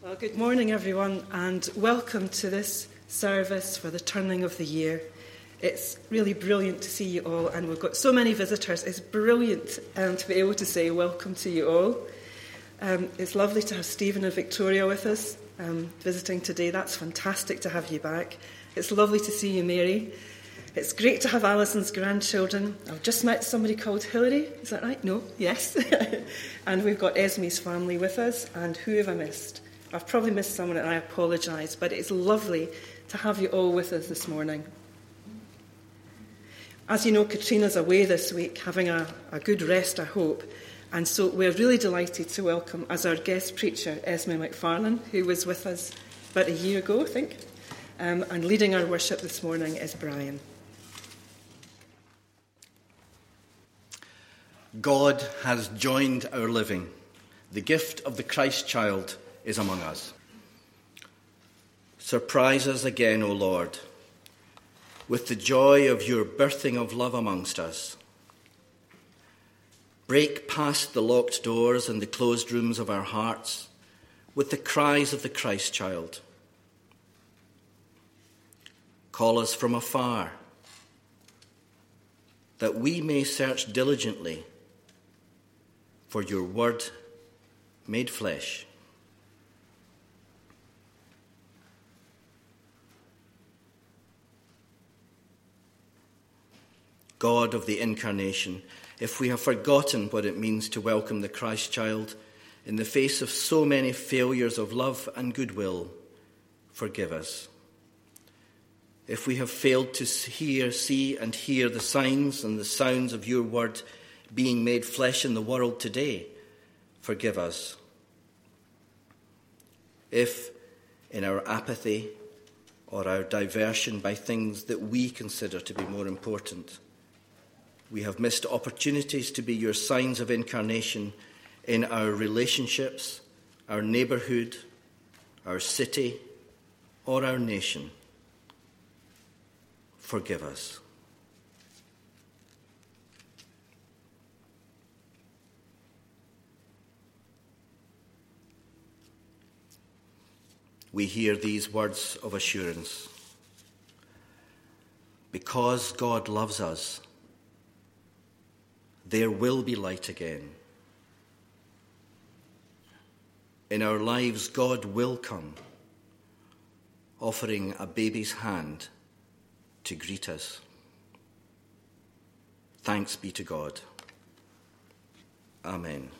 Well, good morning, everyone, and welcome to this service for the turning of the year. It's really brilliant to see you all, and we've got so many visitors. It's brilliant um, to be able to say welcome to you all. Um, it's lovely to have Stephen and Victoria with us um, visiting today. That's fantastic to have you back. It's lovely to see you, Mary. It's great to have Alison's grandchildren. I've just met somebody called Hilary. Is that right? No? Yes. and we've got Esme's family with us. And who have I missed? I've probably missed someone and I apologise, but it's lovely to have you all with us this morning. As you know, Katrina's away this week, having a, a good rest, I hope. And so we're really delighted to welcome as our guest preacher Esme McFarlane, who was with us about a year ago, I think. Um, and leading our worship this morning is Brian. God has joined our living. The gift of the Christ child is among us. Surprise us again, O Lord, with the joy of your birthing of love amongst us. Break past the locked doors and the closed rooms of our hearts with the cries of the Christ child. Call us from afar that we may search diligently for your word made flesh. God of the Incarnation, if we have forgotten what it means to welcome the Christ child in the face of so many failures of love and goodwill, forgive us. If we have failed to hear, see, and hear the signs and the sounds of your word being made flesh in the world today, forgive us. If, in our apathy or our diversion by things that we consider to be more important, we have missed opportunities to be your signs of incarnation in our relationships, our neighbourhood, our city, or our nation. Forgive us. We hear these words of assurance. Because God loves us, there will be light again. In our lives, God will come, offering a baby's hand to greet us. Thanks be to God. Amen.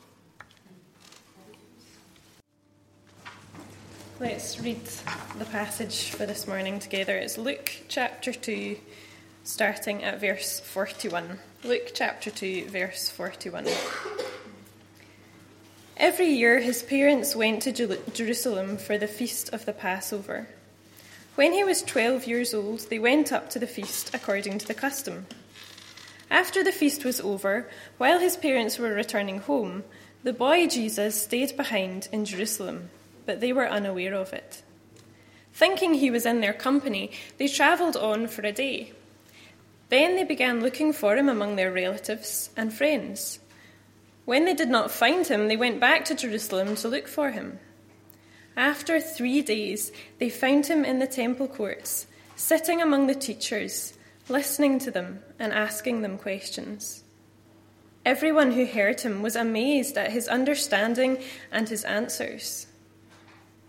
Let's read the passage for this morning together. It's Luke chapter 2, starting at verse 41. Luke chapter 2, verse 41. Every year his parents went to Jerusalem for the feast of the Passover. When he was 12 years old, they went up to the feast according to the custom. After the feast was over, while his parents were returning home, the boy Jesus stayed behind in Jerusalem, but they were unaware of it. Thinking he was in their company, they travelled on for a day. Then they began looking for him among their relatives and friends. When they did not find him, they went back to Jerusalem to look for him. After three days, they found him in the temple courts, sitting among the teachers, listening to them and asking them questions. Everyone who heard him was amazed at his understanding and his answers.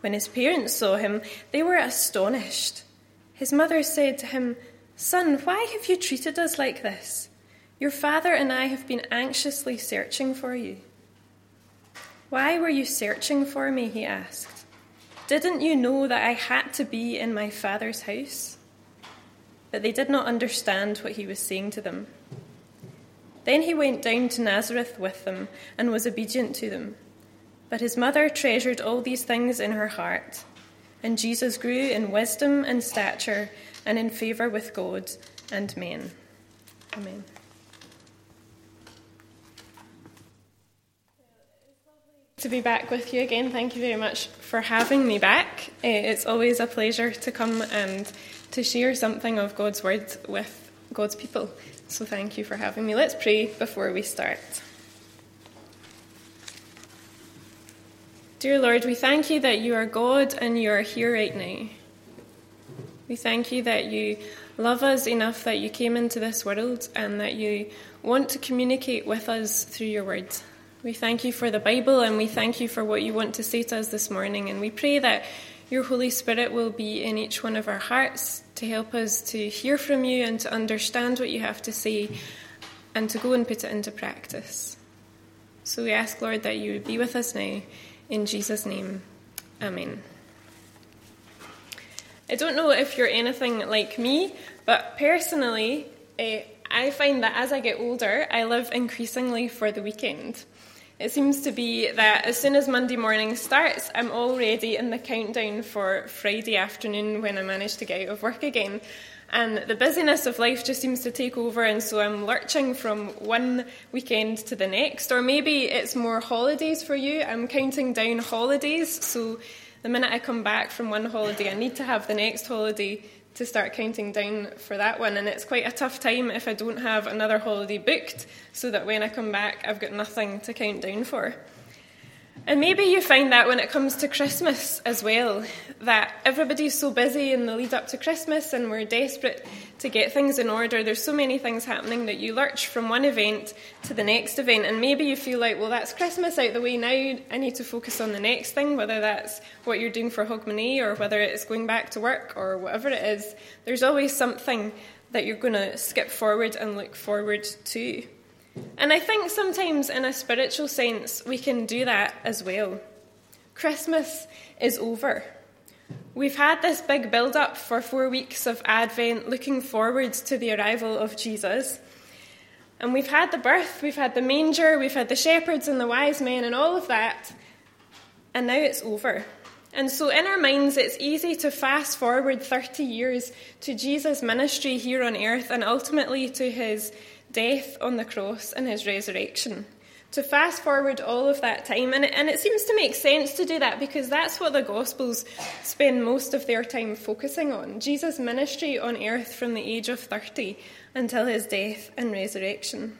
When his parents saw him, they were astonished. His mother said to him, Son, why have you treated us like this? Your father and I have been anxiously searching for you. Why were you searching for me? He asked. Didn't you know that I had to be in my father's house? But they did not understand what he was saying to them. Then he went down to Nazareth with them and was obedient to them. But his mother treasured all these things in her heart. And Jesus grew in wisdom and stature and in favour with God and men. Amen. To be back with you again, thank you very much for having me back. Eh, it's always a pleasure to come and to share something of God's Word with God's people. So thank you for having me. Let's pray before we start. Dear Lord, we thank you that you are God and you are here right now. We thank you that you love us enough that you came into this world and that you want to communicate with us through your word. We thank you for the Bible and we thank you for what you want to say to us this morning. And we pray that your Holy Spirit will be in each one of our hearts to help us to hear from you and to understand what you have to say and to go and put it into practice. So we ask, Lord, that you would be with us now. In Jesus' name, Amen. I don't know if you're anything like me, but personally, uh, I find that as I get older, I live increasingly for the weekend. It seems to be that as soon as Monday morning starts, I'm already in the countdown for Friday afternoon when I manage to get out of work again. And the busyness of life just seems to take over, and so I'm lurching from one weekend to the next. Or maybe it's more holidays for you. I'm counting down holidays, so the minute I come back from one holiday, I need to have the next holiday to start counting down for that one. And it's quite a tough time if I don't have another holiday booked, so that when I come back, I've got nothing to count down for. And maybe you find that when it comes to Christmas as well, that everybody's so busy in the lead up to Christmas and we're desperate to get things in order. There's so many things happening that you lurch from one event to the next event. And maybe you feel like, well, that's Christmas out the way now. I need to focus on the next thing, whether that's what you're doing for Hogmanay or whether it's going back to work or whatever it is. There's always something that you're going to skip forward and look forward to. And I think sometimes, in a spiritual sense, we can do that as well. Christmas is over. We've had this big build up for four weeks of Advent, looking forward to the arrival of Jesus. And we've had the birth, we've had the manger, we've had the shepherds and the wise men, and all of that. And now it's over. And so, in our minds, it's easy to fast forward 30 years to Jesus' ministry here on earth and ultimately to his death on the cross and his resurrection. To fast forward all of that time, and it, and it seems to make sense to do that because that's what the Gospels spend most of their time focusing on Jesus' ministry on earth from the age of 30 until his death and resurrection.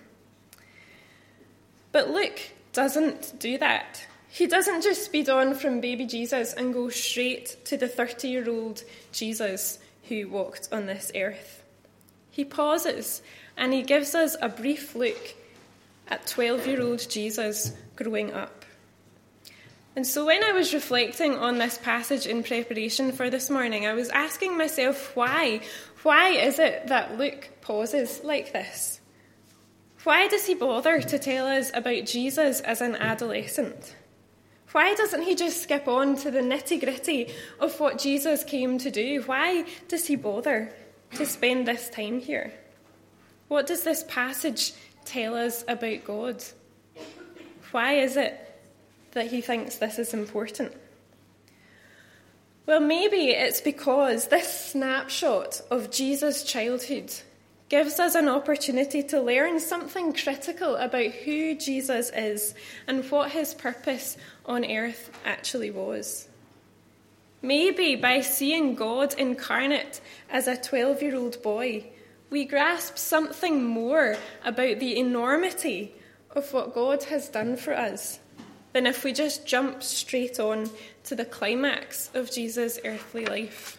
But Luke doesn't do that. He doesn't just speed on from baby Jesus and go straight to the 30 year old Jesus who walked on this earth. He pauses and he gives us a brief look at 12 year old Jesus growing up. And so, when I was reflecting on this passage in preparation for this morning, I was asking myself why? Why is it that Luke pauses like this? Why does he bother to tell us about Jesus as an adolescent? Why doesn't he just skip on to the nitty gritty of what Jesus came to do? Why does he bother to spend this time here? What does this passage tell us about God? Why is it that he thinks this is important? Well, maybe it's because this snapshot of Jesus' childhood gives us an opportunity to learn something critical about who Jesus is and what his purpose on earth actually was. Maybe by seeing God incarnate as a 12 year old boy, we grasp something more about the enormity of what God has done for us than if we just jump straight on to the climax of Jesus' earthly life.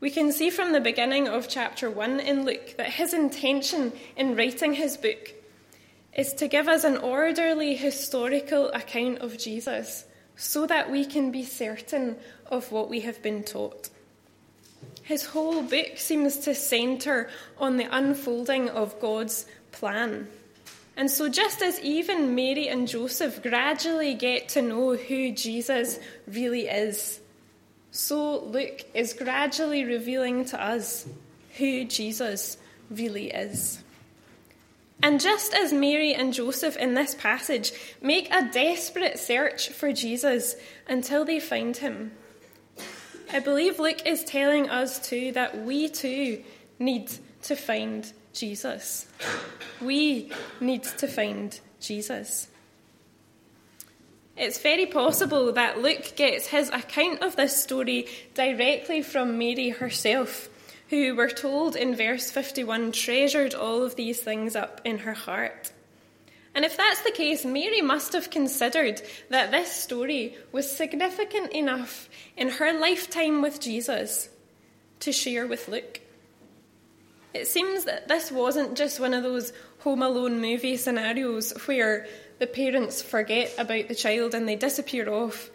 We can see from the beginning of chapter 1 in Luke that his intention in writing his book is to give us an orderly historical account of Jesus so that we can be certain of what we have been taught. His whole book seems to centre on the unfolding of God's plan. And so, just as even Mary and Joseph gradually get to know who Jesus really is, so Luke is gradually revealing to us who Jesus really is. And just as Mary and Joseph in this passage make a desperate search for Jesus until they find him, I believe Luke is telling us too that we too need to find Jesus. We need to find Jesus. It's very possible that Luke gets his account of this story directly from Mary herself, who we're told in verse 51 treasured all of these things up in her heart. And if that's the case, Mary must have considered that this story was significant enough in her lifetime with Jesus to share with Luke. It seems that this wasn't just one of those Home Alone movie scenarios where the parents forget about the child and they disappear off,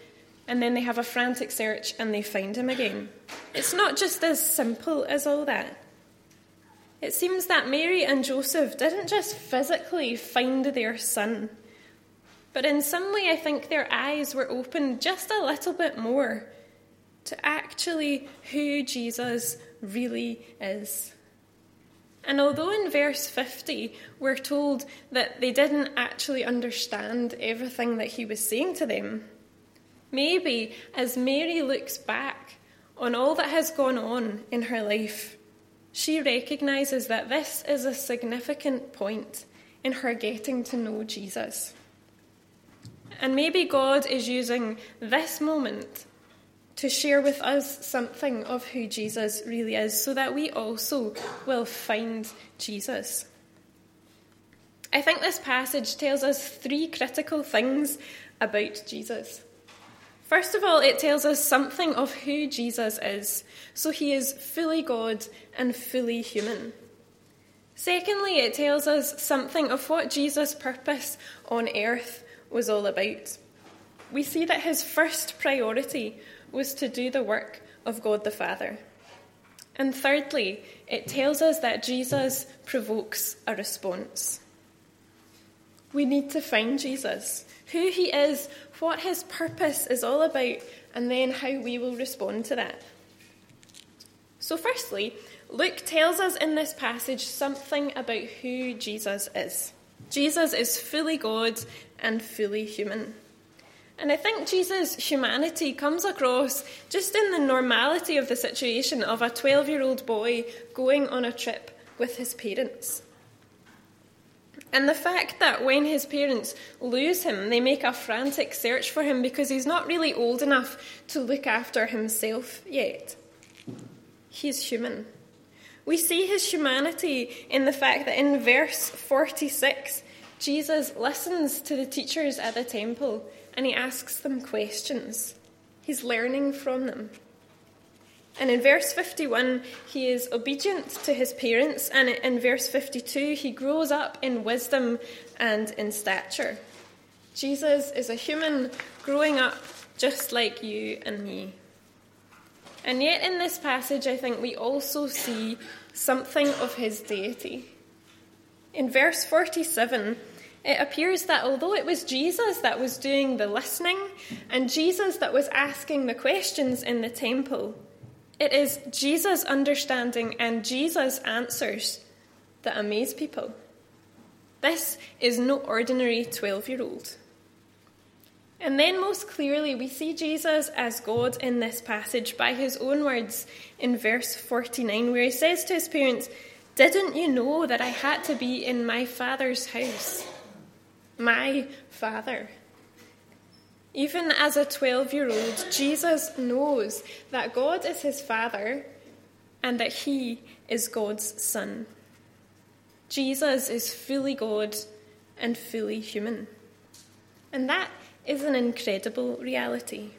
and then they have a frantic search and they find him again. It's not just as simple as all that. It seems that Mary and Joseph didn't just physically find their son, but in some way I think their eyes were opened just a little bit more to actually who Jesus really is. And although in verse 50 we're told that they didn't actually understand everything that he was saying to them, maybe as Mary looks back on all that has gone on in her life, she recognises that this is a significant point in her getting to know Jesus. And maybe God is using this moment to share with us something of who Jesus really is so that we also will find Jesus. I think this passage tells us three critical things about Jesus. First of all, it tells us something of who Jesus is. So he is fully God and fully human. Secondly, it tells us something of what Jesus' purpose on earth was all about. We see that his first priority was to do the work of God the Father. And thirdly, it tells us that Jesus provokes a response. We need to find Jesus, who he is, what his purpose is all about, and then how we will respond to that. So, firstly, Luke tells us in this passage something about who Jesus is. Jesus is fully God and fully human. And I think Jesus' humanity comes across just in the normality of the situation of a 12 year old boy going on a trip with his parents. And the fact that when his parents lose him, they make a frantic search for him because he's not really old enough to look after himself yet. He's human. We see his humanity in the fact that in verse 46, Jesus listens to the teachers at the temple and he asks them questions. He's learning from them. And in verse 51, he is obedient to his parents, and in verse 52, he grows up in wisdom and in stature. Jesus is a human growing up just like you and me. And yet, in this passage, I think we also see something of his deity. In verse 47, it appears that although it was Jesus that was doing the listening and Jesus that was asking the questions in the temple, it is Jesus' understanding and Jesus' answers that amaze people. This is no ordinary 12 year old. And then, most clearly, we see Jesus as God in this passage by his own words in verse 49, where he says to his parents, Didn't you know that I had to be in my Father's house? my Father. Even as a 12 year old, Jesus knows that God is his Father and that he is God's Son. Jesus is fully God and fully human. And that is an incredible reality.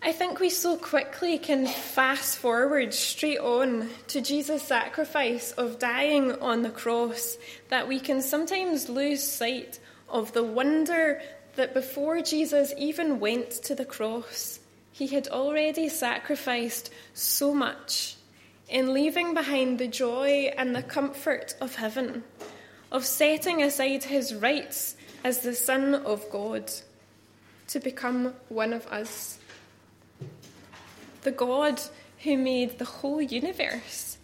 I think we so quickly can fast forward straight on to Jesus' sacrifice of dying on the cross that we can sometimes lose sight of the wonder that before Jesus even went to the cross, he had already sacrificed so much in leaving behind the joy and the comfort of heaven, of setting aside his rights as the Son of God to become one of us. The God who made the whole universe,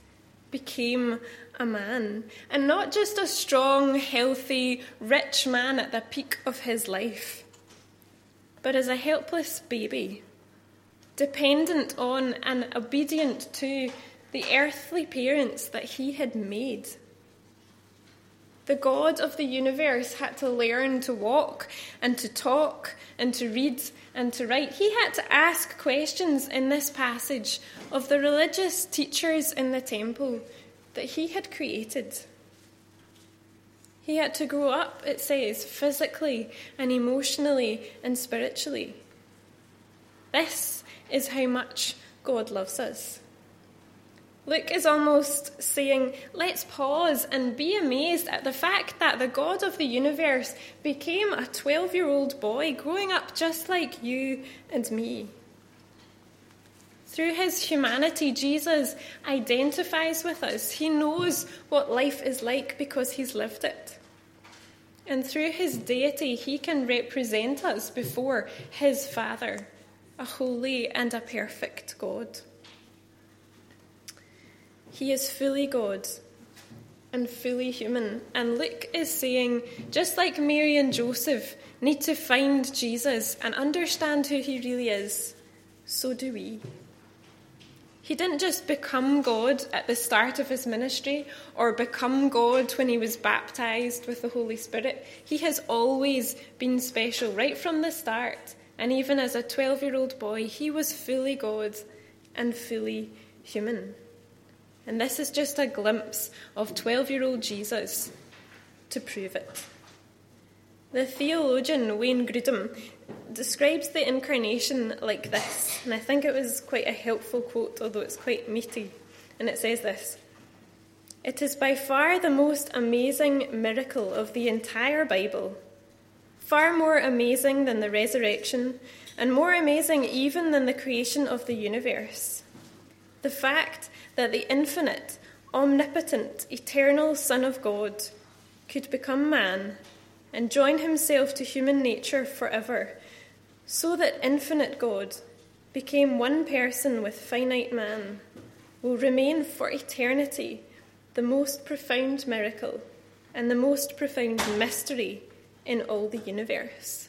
became a man. And not just a strong, healthy, rich man at the peak of his life, but as a helpless baby, dependent on and obedient to the earthly parents that he had made. The God of the universe had to learn to walk and to talk and to read and to write. He had to ask questions in this passage of the religious teachers in the temple that he had created. He had to grow up, it says, physically and emotionally and spiritually. This is how much God loves us. Luke is almost saying, let's pause and be amazed at the fact that the God of the universe became a 12 year old boy growing up just like you and me. Through his humanity, Jesus identifies with us. He knows what life is like because he's lived it. And through his deity, he can represent us before his Father, a holy and a perfect God. He is fully God and fully human. And Luke is saying, just like Mary and Joseph need to find Jesus and understand who he really is, so do we. He didn't just become God at the start of his ministry or become God when he was baptized with the Holy Spirit. He has always been special right from the start. And even as a 12 year old boy, he was fully God and fully human. And this is just a glimpse of 12 year old Jesus to prove it. The theologian Wayne Grudem describes the incarnation like this, and I think it was quite a helpful quote, although it's quite meaty. And it says this It is by far the most amazing miracle of the entire Bible, far more amazing than the resurrection, and more amazing even than the creation of the universe. The fact that the infinite, omnipotent, eternal Son of God could become man and join himself to human nature forever, so that infinite God became one person with finite man, will remain for eternity the most profound miracle and the most profound mystery in all the universe.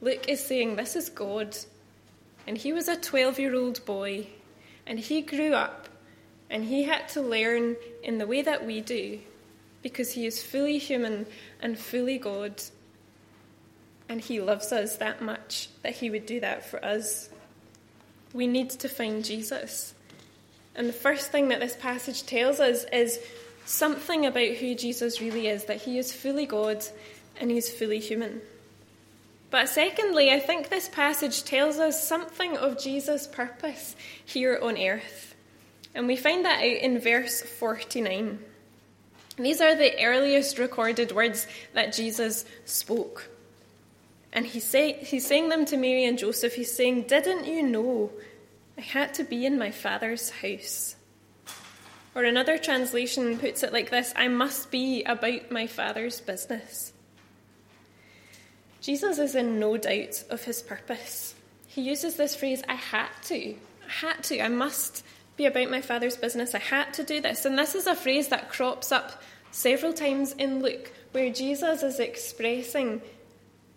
Luke is saying this is God, and he was a 12 year old boy, and he grew up, and he had to learn in the way that we do because he is fully human and fully God. And he loves us that much that he would do that for us. We need to find Jesus. And the first thing that this passage tells us is something about who Jesus really is that he is fully God and he's fully human. But secondly, I think this passage tells us something of Jesus' purpose here on earth. And we find that out in verse 49. These are the earliest recorded words that Jesus spoke. And he say, he's saying them to Mary and Joseph. He's saying, Didn't you know I had to be in my father's house? Or another translation puts it like this I must be about my father's business. Jesus is in no doubt of his purpose. He uses this phrase, I had to. I had to. I must be about my father's business. I had to do this. And this is a phrase that crops up several times in Luke where Jesus is expressing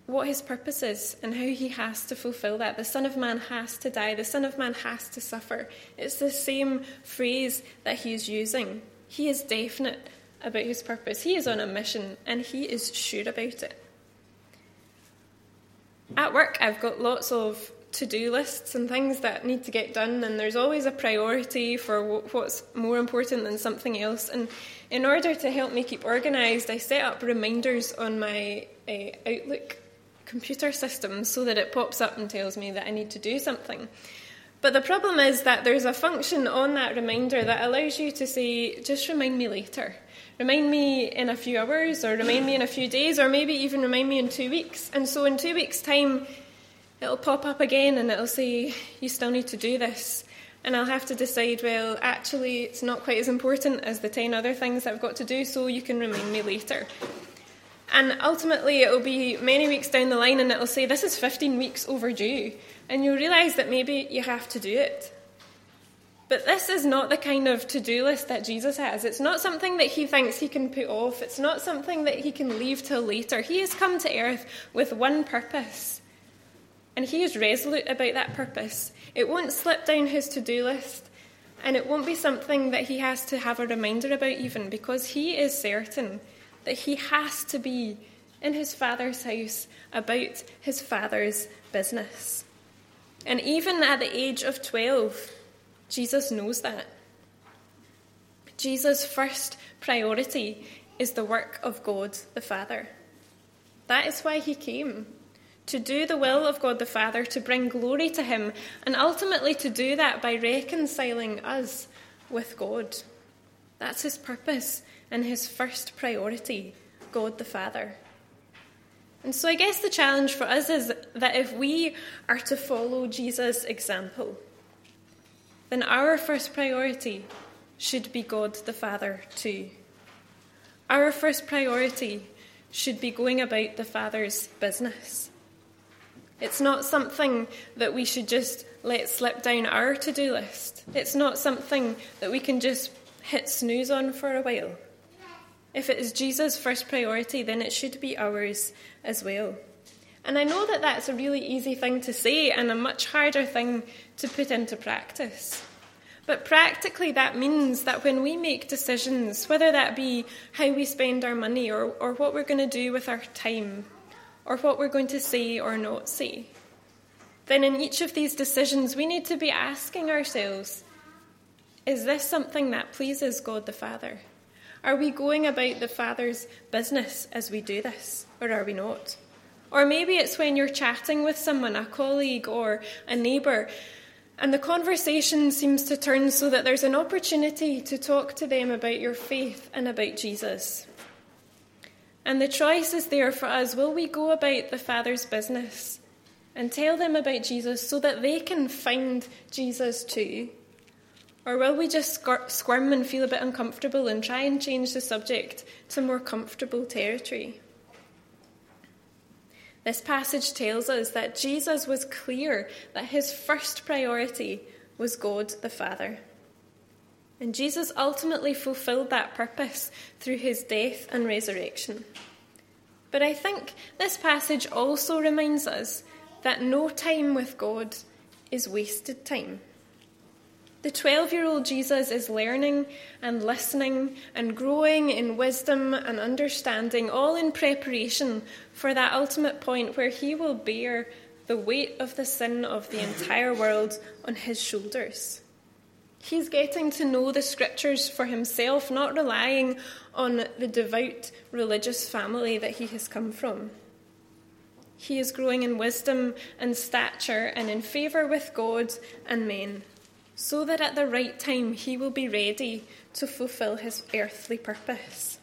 what his purpose is and how he has to fulfill that. The Son of Man has to die, the Son of Man has to suffer. It's the same phrase that he's using. He is definite about his purpose, he is on a mission, and he is sure about it. At work, I've got lots of to do lists and things that need to get done, and there's always a priority for what's more important than something else. And in order to help me keep organised, I set up reminders on my uh, Outlook computer system so that it pops up and tells me that I need to do something. But the problem is that there's a function on that reminder that allows you to say, just remind me later. Remind me in a few hours, or remind me in a few days, or maybe even remind me in two weeks. And so in two weeks' time, it'll pop up again and it'll say, You still need to do this. And I'll have to decide, well, actually, it's not quite as important as the 10 other things I've got to do, so you can remind me later. And ultimately, it'll be many weeks down the line and it'll say, This is 15 weeks overdue. And you'll realise that maybe you have to do it. But this is not the kind of to do list that Jesus has. It's not something that he thinks he can put off. It's not something that he can leave till later. He has come to earth with one purpose and he is resolute about that purpose. It won't slip down his to do list, and it won't be something that he has to have a reminder about, even, because he is certain that he has to be in his father's house about his father's business. And even at the age of 12, Jesus knows that. Jesus' first priority is the work of God the Father. That is why he came to do the will of God the Father, to bring glory to him, and ultimately to do that by reconciling us with God. That's his purpose and his first priority God the Father. And so I guess the challenge for us is that if we are to follow Jesus' example, then our first priority should be God the Father too. Our first priority should be going about the Father's business. It's not something that we should just let slip down our to do list. It's not something that we can just hit snooze on for a while. If it is Jesus' first priority, then it should be ours as well. And I know that that's a really easy thing to say and a much harder thing to put into practice. But practically, that means that when we make decisions, whether that be how we spend our money or, or what we're going to do with our time or what we're going to say or not say, then in each of these decisions, we need to be asking ourselves is this something that pleases God the Father? Are we going about the Father's business as we do this, or are we not? Or maybe it's when you're chatting with someone, a colleague or a neighbour, and the conversation seems to turn so that there's an opportunity to talk to them about your faith and about Jesus. And the choice is there for us will we go about the Father's business and tell them about Jesus so that they can find Jesus too? Or will we just squirm and feel a bit uncomfortable and try and change the subject to more comfortable territory? This passage tells us that Jesus was clear that his first priority was God the Father. And Jesus ultimately fulfilled that purpose through his death and resurrection. But I think this passage also reminds us that no time with God is wasted time. The 12 year old Jesus is learning and listening and growing in wisdom and understanding, all in preparation for that ultimate point where he will bear the weight of the sin of the entire world on his shoulders. He's getting to know the scriptures for himself, not relying on the devout religious family that he has come from. He is growing in wisdom and stature and in favour with God and men so that at the right time he will be ready to fulfill his earthly purpose.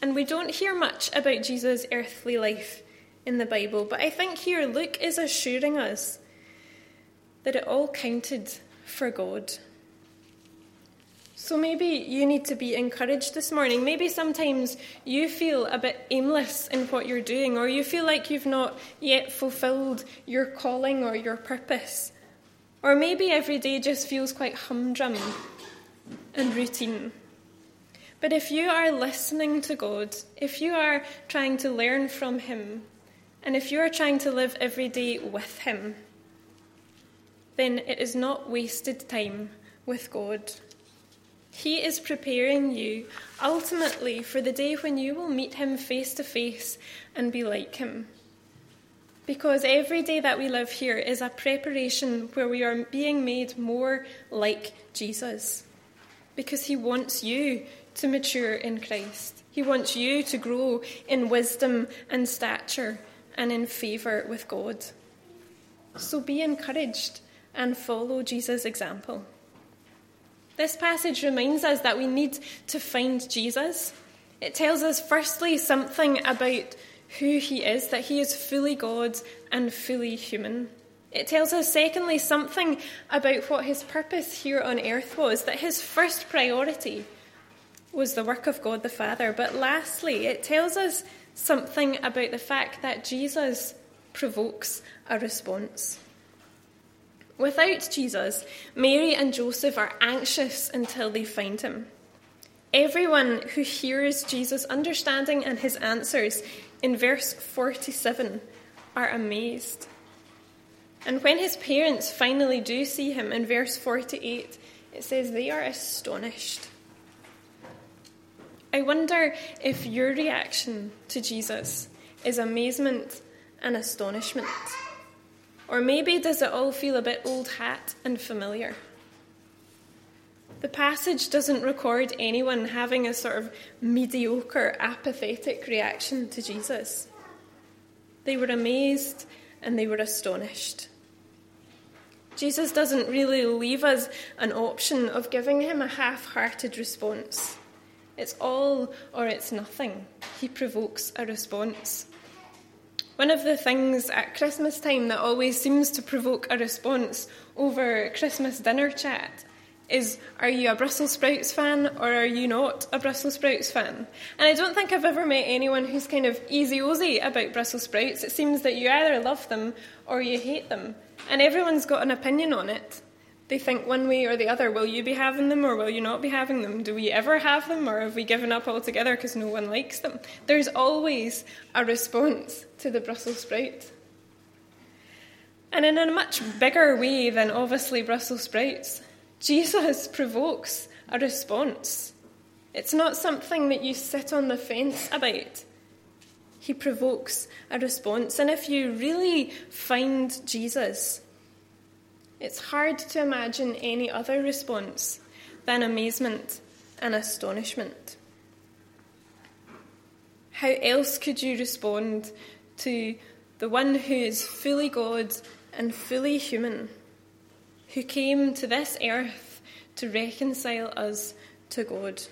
And we don't hear much about Jesus' earthly life in the Bible, but I think here Luke is assuring us that it all counted for God. So maybe you need to be encouraged this morning. Maybe sometimes you feel a bit aimless in what you're doing, or you feel like you've not yet fulfilled your calling or your purpose. Or maybe every day just feels quite humdrum and routine. But if you are listening to God, if you are trying to learn from Him, and if you are trying to live every day with Him, then it is not wasted time with God. He is preparing you ultimately for the day when you will meet Him face to face and be like Him. Because every day that we live here is a preparation where we are being made more like Jesus. Because he wants you to mature in Christ. He wants you to grow in wisdom and stature and in favour with God. So be encouraged and follow Jesus' example. This passage reminds us that we need to find Jesus. It tells us, firstly, something about who he is, that he is fully God and fully human. It tells us, secondly, something about what his purpose here on earth was, that his first priority was the work of God the Father. But lastly, it tells us something about the fact that Jesus provokes a response. Without Jesus, Mary and Joseph are anxious until they find him. Everyone who hears Jesus' understanding and his answers in verse 47 are amazed. And when his parents finally do see him in verse 48, it says they are astonished. I wonder if your reaction to Jesus is amazement and astonishment. Or maybe does it all feel a bit old hat and familiar? The passage doesn't record anyone having a sort of mediocre, apathetic reaction to Jesus. They were amazed and they were astonished. Jesus doesn't really leave us an option of giving him a half hearted response. It's all or it's nothing. He provokes a response. One of the things at Christmas time that always seems to provoke a response over Christmas dinner chat is Are you a Brussels sprouts fan or are you not a Brussels sprouts fan? And I don't think I've ever met anyone who's kind of easy ozy about Brussels sprouts. It seems that you either love them or you hate them. And everyone's got an opinion on it. They think one way or the other will you be having them or will you not be having them? Do we ever have them or have we given up altogether because no one likes them? There's always a response to the Brussels sprout. And in a much bigger way than obviously Brussels sprouts, Jesus provokes a response. It's not something that you sit on the fence about. He provokes a response. And if you really find Jesus, it's hard to imagine any other response than amazement and astonishment. How else could you respond to the one who is fully God and fully human, who came to this earth to reconcile us to God?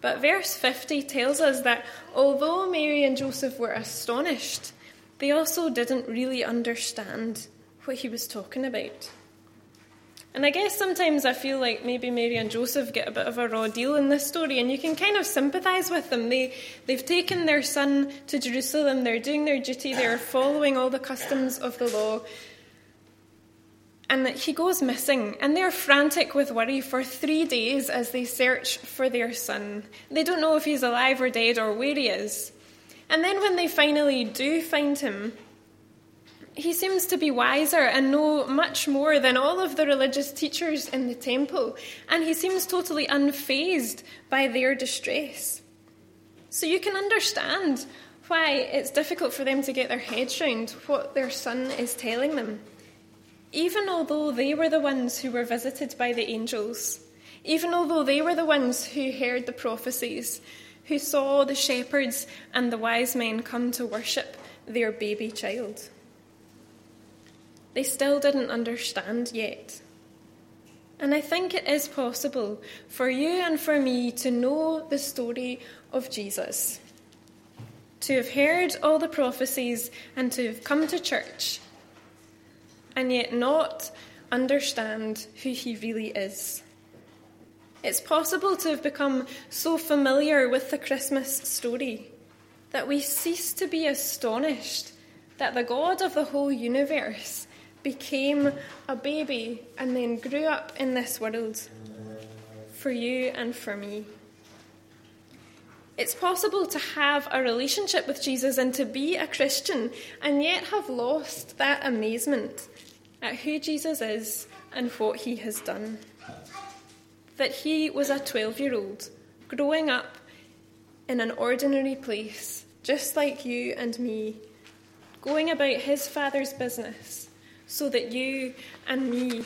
But verse 50 tells us that although Mary and Joseph were astonished, they also didn't really understand what he was talking about. And I guess sometimes I feel like maybe Mary and Joseph get a bit of a raw deal in this story, and you can kind of sympathise with them. They, they've taken their son to Jerusalem, they're doing their duty, they're following all the customs of the law, and that he goes missing, and they're frantic with worry for three days as they search for their son. They don't know if he's alive or dead or where he is. And then when they finally do find him, he seems to be wiser and know much more than all of the religious teachers in the temple, and he seems totally unfazed by their distress. So you can understand why it's difficult for them to get their heads round what their son is telling them even although they were the ones who were visited by the angels, even although they were the ones who heard the prophecies, who saw the shepherds and the wise men come to worship their baby child. They still didn't understand yet. And I think it is possible for you and for me to know the story of Jesus, to have heard all the prophecies and to have come to church and yet not understand who he really is. It's possible to have become so familiar with the Christmas story that we cease to be astonished that the God of the whole universe became a baby and then grew up in this world for you and for me. It's possible to have a relationship with Jesus and to be a Christian and yet have lost that amazement at who Jesus is and what he has done. That he was a 12 year old growing up in an ordinary place, just like you and me, going about his Father's business so that you and me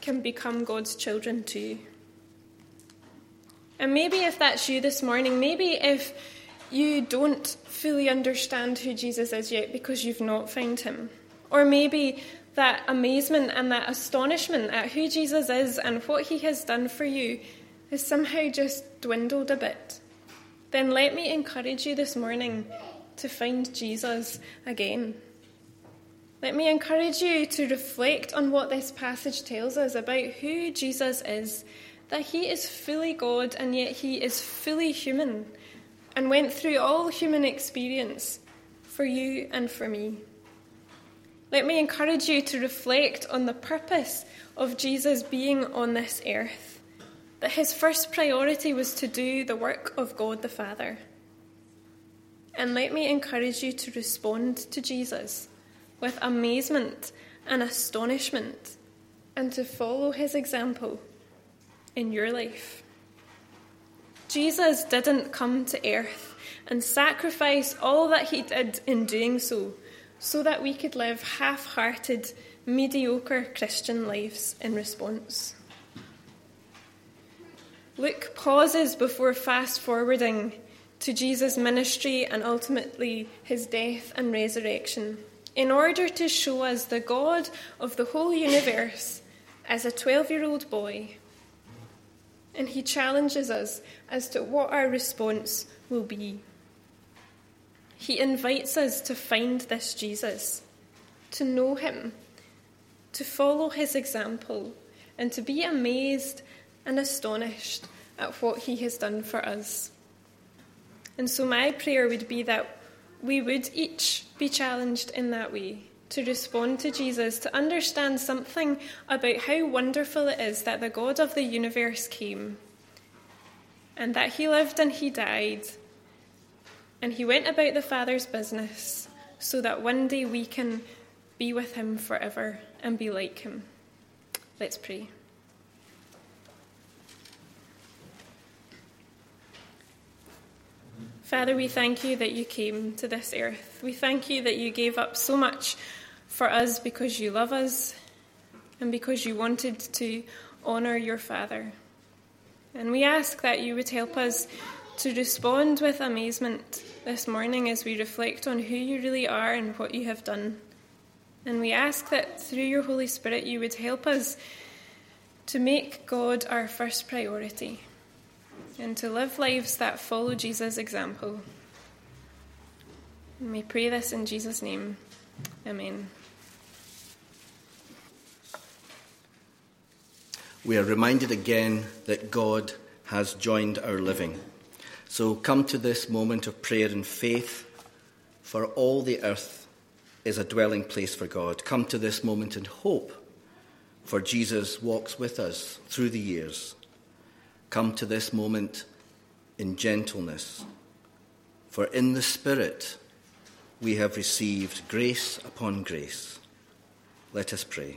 can become God's children too. And maybe if that's you this morning, maybe if you don't fully understand who Jesus is yet because you've not found him, or maybe that amazement and that astonishment at who Jesus is and what he has done for you has somehow just dwindled a bit, then let me encourage you this morning to find Jesus again. Let me encourage you to reflect on what this passage tells us about who Jesus is that he is fully God and yet he is fully human and went through all human experience for you and for me. Let me encourage you to reflect on the purpose of Jesus being on this earth. That his first priority was to do the work of God the Father. And let me encourage you to respond to Jesus with amazement and astonishment and to follow his example in your life. Jesus didn't come to earth and sacrifice all that he did in doing so so that we could live half hearted, mediocre Christian lives in response. Luke pauses before fast forwarding to Jesus' ministry and ultimately his death and resurrection in order to show us the God of the whole universe as a 12 year old boy. And he challenges us as to what our response will be. He invites us to find this Jesus, to know him, to follow his example, and to be amazed and astonished at what he has done for us. And so, my prayer would be that we would each be challenged in that way to respond to Jesus, to understand something about how wonderful it is that the God of the universe came, and that he lived and he died, and he went about the Father's business so that one day we can be with him forever and be like him. Let's pray. Father, we thank you that you came to this earth. We thank you that you gave up so much for us because you love us and because you wanted to honour your Father. And we ask that you would help us to respond with amazement this morning as we reflect on who you really are and what you have done. And we ask that through your Holy Spirit you would help us to make God our first priority and to live lives that follow Jesus' example. And we pray this in Jesus' name. Amen. We are reminded again that God has joined our living. So come to this moment of prayer and faith, for all the earth is a dwelling place for God. Come to this moment in hope, for Jesus walks with us through the years come to this moment in gentleness. For in the Spirit we have received grace upon grace. Let us pray.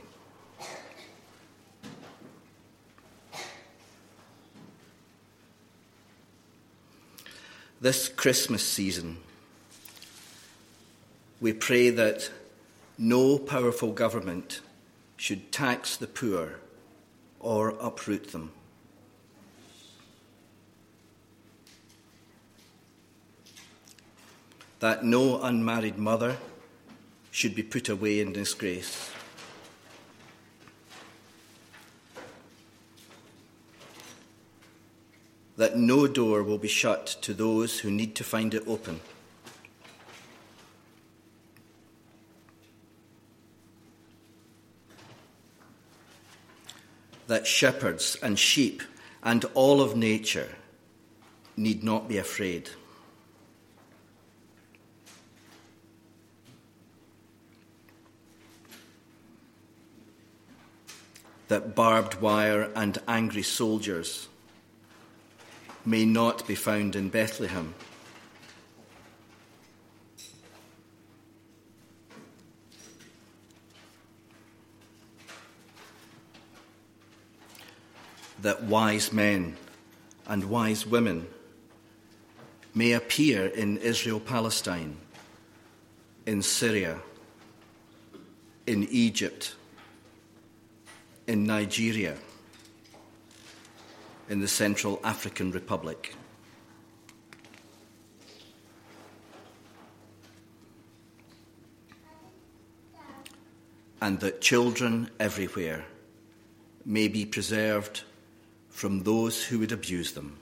This Christmas season, we pray that no powerful government should tax the poor or uproot them. that no unmarried mother should be put away in disgrace. That no door will be shut to those who need to find it open. That shepherds and sheep and all of nature need not be afraid. that barbed wire and angry soldiers may not be found in Bethlehem. That wise men and wise women may appear in Israel Palestine, in Syria, in Egypt in Nigeria, in the Central African Republic. And that children everywhere may be preserved from those who would abuse them.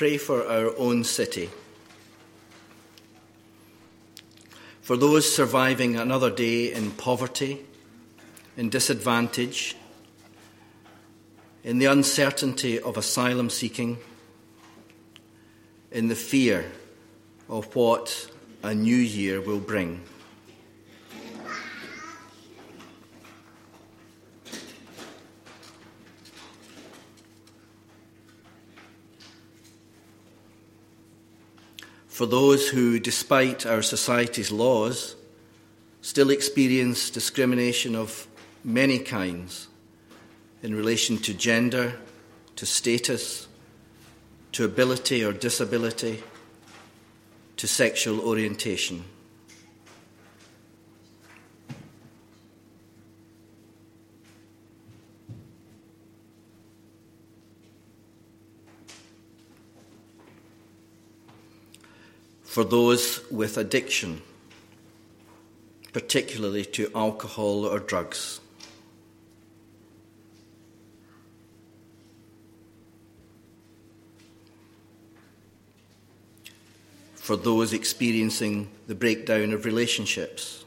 Pray for our own city. For those surviving another day in poverty, in disadvantage, in the uncertainty of asylum seeking, in the fear of what a new year will bring. For those who, despite our society's laws, still experience discrimination of many kinds in relation to gender, to status, to ability or disability, to sexual orientation. For those with addiction, particularly to alcohol or drugs. for those experiencing the breakdown of relationships.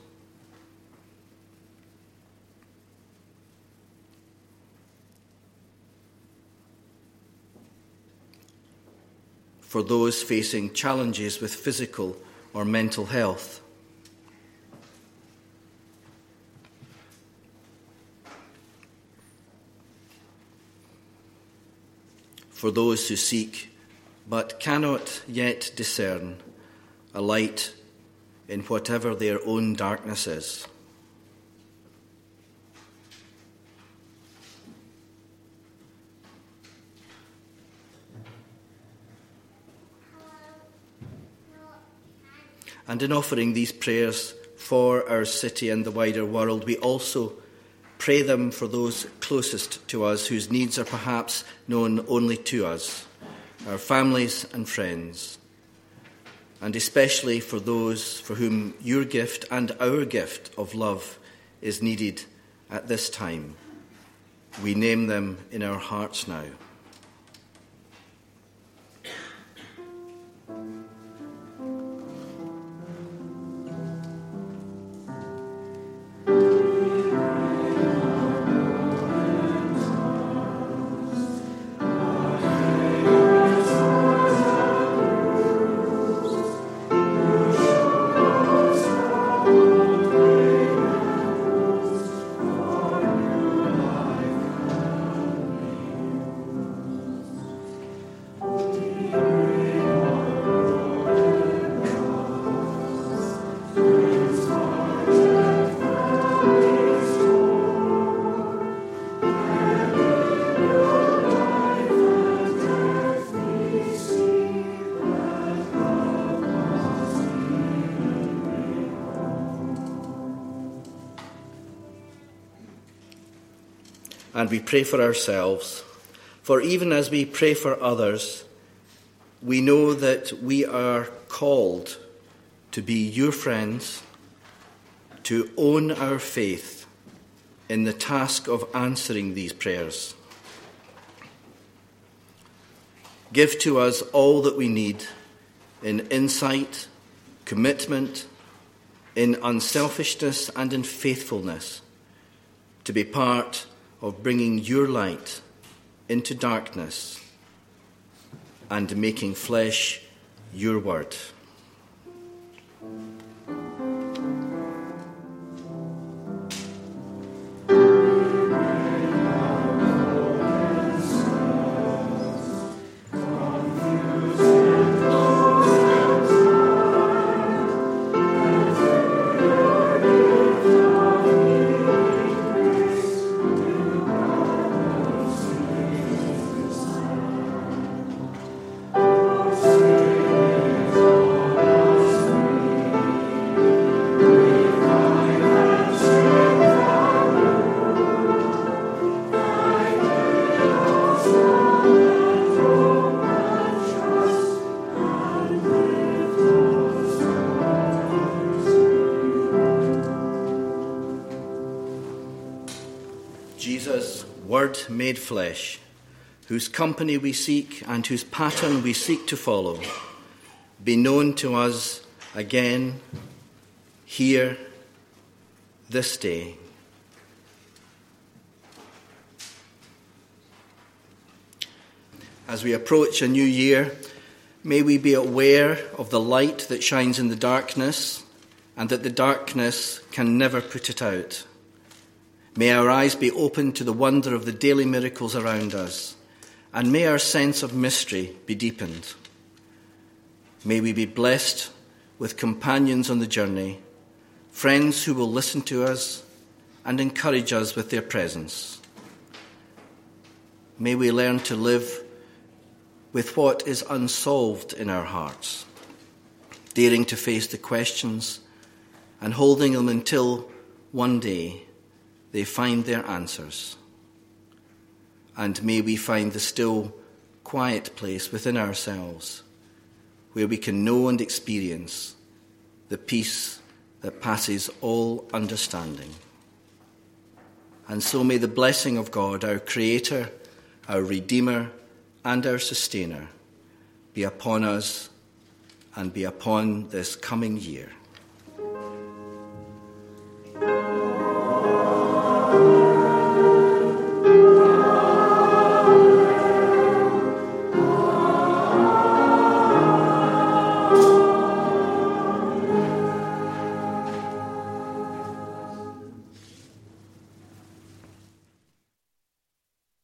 For those facing challenges with physical or mental health. For those who seek but cannot yet discern a light in whatever their own darkness is. And in offering these prayers for our city and the wider world, we also pray them for those closest to us whose needs are perhaps known only to us, our families and friends and especially for those for whom your gift and our gift of love is needed at this time. We name them in our hearts now. We pray for ourselves. For even as we pray for others, we know that we are called to be your friends, to own our faith in the task of answering these prayers. Give to us all that we need in insight, commitment, in unselfishness, and in faithfulness to be part of bringing your light into darkness and making flesh your word. Made flesh, whose company we seek and whose pattern we seek to follow, be known to us again, here, this day. As we approach a new year, may we be aware of the light that shines in the darkness and that the darkness can never put it out. May our eyes be open to the wonder of the daily miracles around us, and may our sense of mystery be deepened. May we be blessed with companions on the journey, friends who will listen to us and encourage us with their presence. May we learn to live with what is unsolved in our hearts, daring to face the questions and holding them until one day they find their answers. And may we find the still, quiet place within ourselves where we can know and experience the peace that passes all understanding. And so may the blessing of God, our Creator, our Redeemer, and our Sustainer, be upon us and be upon this coming year. Oh.